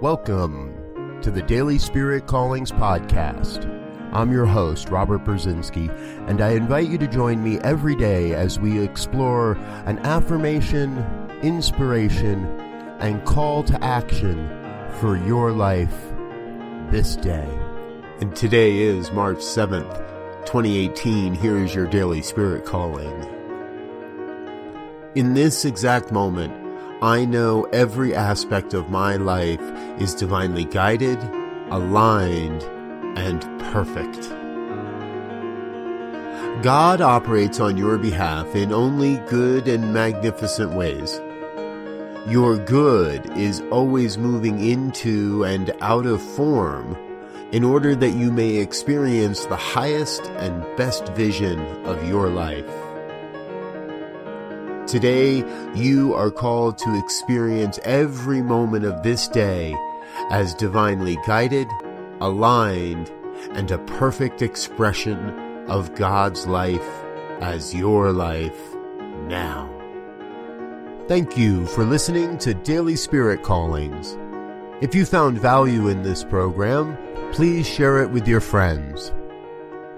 Welcome to the Daily Spirit Callings Podcast. I'm your host, Robert Brzezinski, and I invite you to join me every day as we explore an affirmation, inspiration, and call to action for your life this day. And today is March 7th, 2018. Here is your Daily Spirit Calling. In this exact moment, I know every aspect of my life is divinely guided, aligned, and perfect. God operates on your behalf in only good and magnificent ways. Your good is always moving into and out of form in order that you may experience the highest and best vision of your life. Today, you are called to experience every moment of this day as divinely guided, aligned, and a perfect expression of God's life as your life now. Thank you for listening to Daily Spirit Callings. If you found value in this program, please share it with your friends.